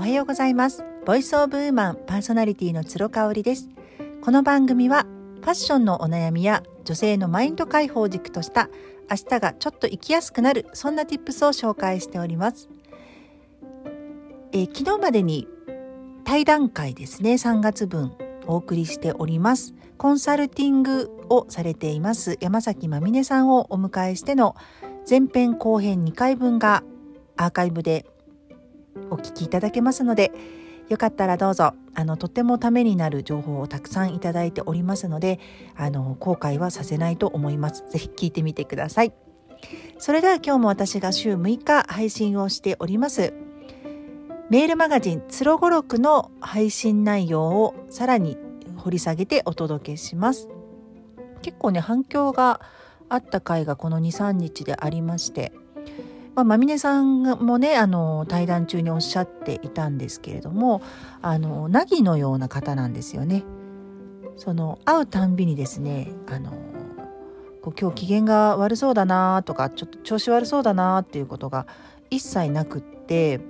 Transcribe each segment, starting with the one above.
おはようございます。ボイスオブウーマンパーソナリティの鶴香織です。この番組はファッションのお悩みや女性のマインド解放軸とした明日がちょっと生きやすくなるそんな tips を紹介しております、えー、昨日までに対談会ですね3月分お送りしております。コンサルティングをされています山崎まみねさんをお迎えしての前編後編2回分がアーカイブでお聞きいただけますのでよかったらどうぞあのとてもためになる情報をたくさんいただいておりますのであの後悔はさせないと思います。ぜひ聞いてみてください。それでは今日も私が週6日配信をしておりますメールマガジンつろごろくの配信内容をさらに掘り下げてお届けします。結構ね反響があった回がこの23日でありましてまあ、まみねさんもねあの対談中におっしゃっていたんですけれどもあのナギのような方なんですよね。その会うたんびにですねあのこう今日機嫌が悪そうだなとかちょっと調子悪そうだなっていうことが一切なくって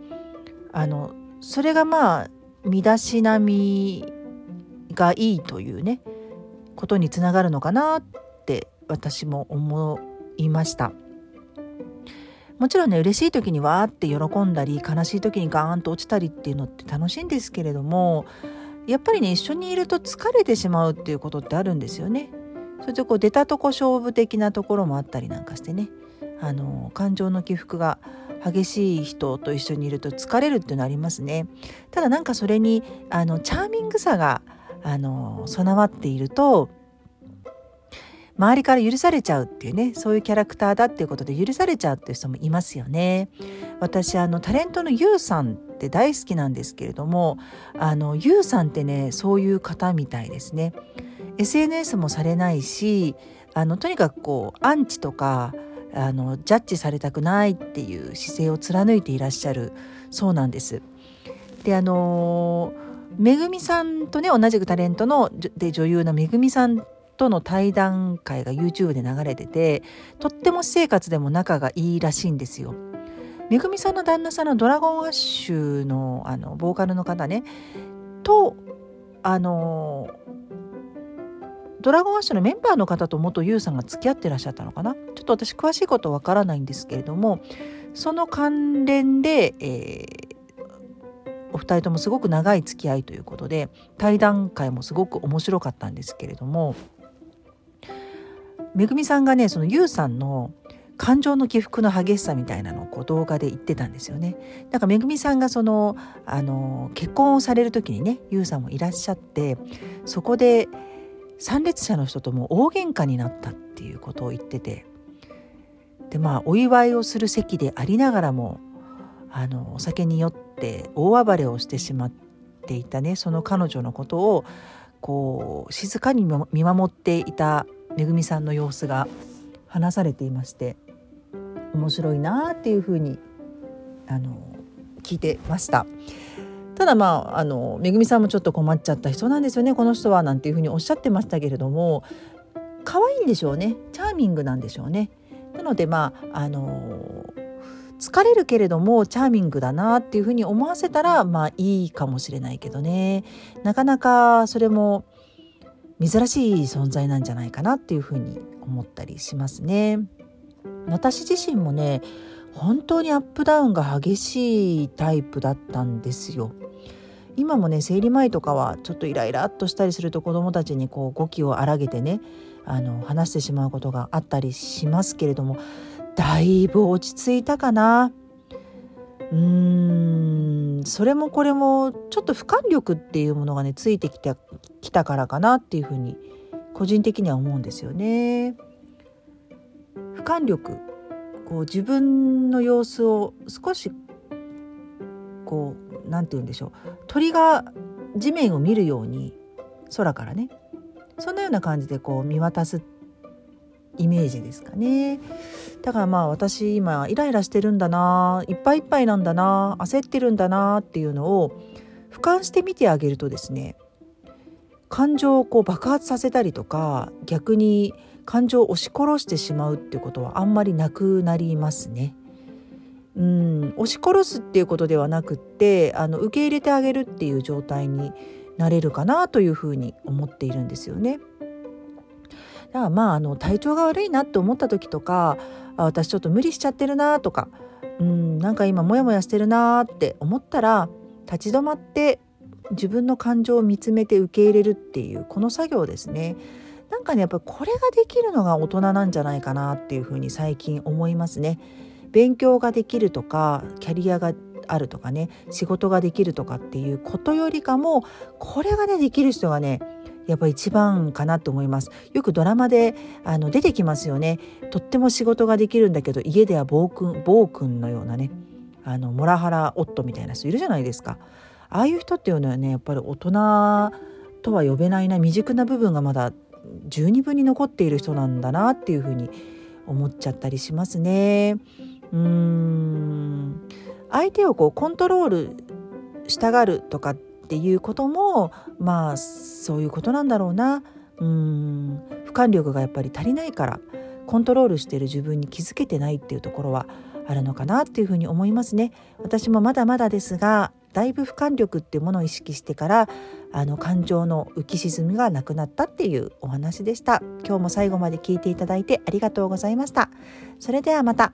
あのそれがまあ身だしなみがいいというねことにつながるのかなって私も思いました。もちろんね嬉しい時にわーって喜んだり悲しい時にガーンと落ちたりっていうのって楽しいんですけれどもやっぱりね一緒にいると疲れてしまうっていうことってあるんですよね。それでこう出たとこ勝負的なところもあったりなんかしてねあの感情の起伏が激しい人と一緒にいると疲れるっていうのありますね。ただなんかそれにあのチャーミングさがあの備わっていると周りから許されちゃうっていうねそういうキャラクターだっていうことで許されちゃうっていう人もいますよね。私あのタレントのユウさんって大好きなんですけれどもあのユウさんってねそういう方みたいですね。SNS もされないしあのとにかくこうアンチとかあのジャッジされたくないっていう姿勢を貫いていらっしゃるそうなんです。であのめぐみさんとね同じくタレントので女優のめぐみさんとの対談会が YouTube で流れててとっても私生活でも仲がいいらしいんですよ。めぐみさんの旦那さんのドラゴンアッシュのあのボーカルの方ねとあのドラゴンアッシュのメンバーの方と元ユウさんが付き合ってらっしゃったのかな？ちょっと私詳しいことわからないんですけれどもその関連で、えー、お二人ともすごく長い付き合いということで対談会もすごく面白かったんですけれどもめぐみさんがねそのゆうさんの感情の起伏の激しさみたいなのをこう動画で言ってたんですよね。だからめぐみさんがそのあの結婚をされる時にねゆうさんもいらっしゃってそこで参列者の人とも大喧嘩になったっていうことを言っててでまあお祝いをする席でありながらもあのお酒に酔って大暴れをしてしまっていたねその彼女のことをこう静かに見守っていためぐみさんの様子が話されていまして面白いなっていうふうにあの聞いてました。ただまああのめぐみさんもちょっと困っちゃった人なんですよねこの人はなんていうふうにおっしゃってましたけれども可愛いんでしょうねチャーミングなんでしょうね。なのでまああの疲れるけれどもチャーミングだなっていうふうに思わせたらまあいいかもしれないけどねなかなかそれも珍しい存在なんじゃないかなっていうふうに思ったりしますね。私自身もね本当にアップダウンが激しいタイプだったんですよ。今もね生理前とかはちょっとイライラっとしたりすると子どもたちにこう語気を荒げてねあの話してしまうことがあったりしますけれどもだいぶ落ち着いたかな。うーんそれもこれもちょっと俯瞰力っていうものがねついてきたきたからかなっていうふうに個人的には思うんですよね。俯瞰力こう自分の様子を少しこう何て言うんでしょう。鳥が地面を見るように空からね。そんなような感じでこう見渡すイメージですかね。だからまあ私今イライラしてるんだないっぱいいっぱいなんだな焦ってるんだなっていうのを俯瞰して見てあげるとですね感情をこう爆発させたりとか逆に感情を押し殺してしまうっていうことはあんまりなくなりますね。うん押し殺すっていうことではなくってあの受け入れてあげるっていう状態になれるかなというふうに思っているんですよね。だからまああの体調が悪いなって思った時とかあ私ちょっと無理しちゃってるなとかうんなんか今モヤモヤしてるなって思ったら立ち止まって自分の感情を見つめて受け入れるっていうこの作業ですねなんかねやっぱりこれができるのが大人なんじゃないかなっていうふうに最近思いますね。勉強ができるとかキャリアがあるとかね仕事ができるとかっていうことよりかもこれがねできる人がねやっぱ一番かなと思います。よくドラマであの出てきますよね。とっても仕事ができるんだけど家では暴君暴君のようなねあのモラハラ夫みたいな人いるじゃないですか。ああいう人っていうのはねやっぱり大人とは呼べないな未熟な部分がまだ十二分に残っている人なんだなっていうふうに思っちゃったりしますね。うーん。相手をこうコントロールしたがるとかっていうこともまあそういうことなんだろうな。うん。俯瞰力がやっぱり足りないからコントロールしている自分に気づけてないっていうところはあるのかなっていうふうに思いますね。私もまだまだですがだいぶ俯瞰力っていうものを意識してからあの感情の浮き沈みがなくなったっていうお話でした。今日も最後まで聞いていただいてありがとうございました。それではまた。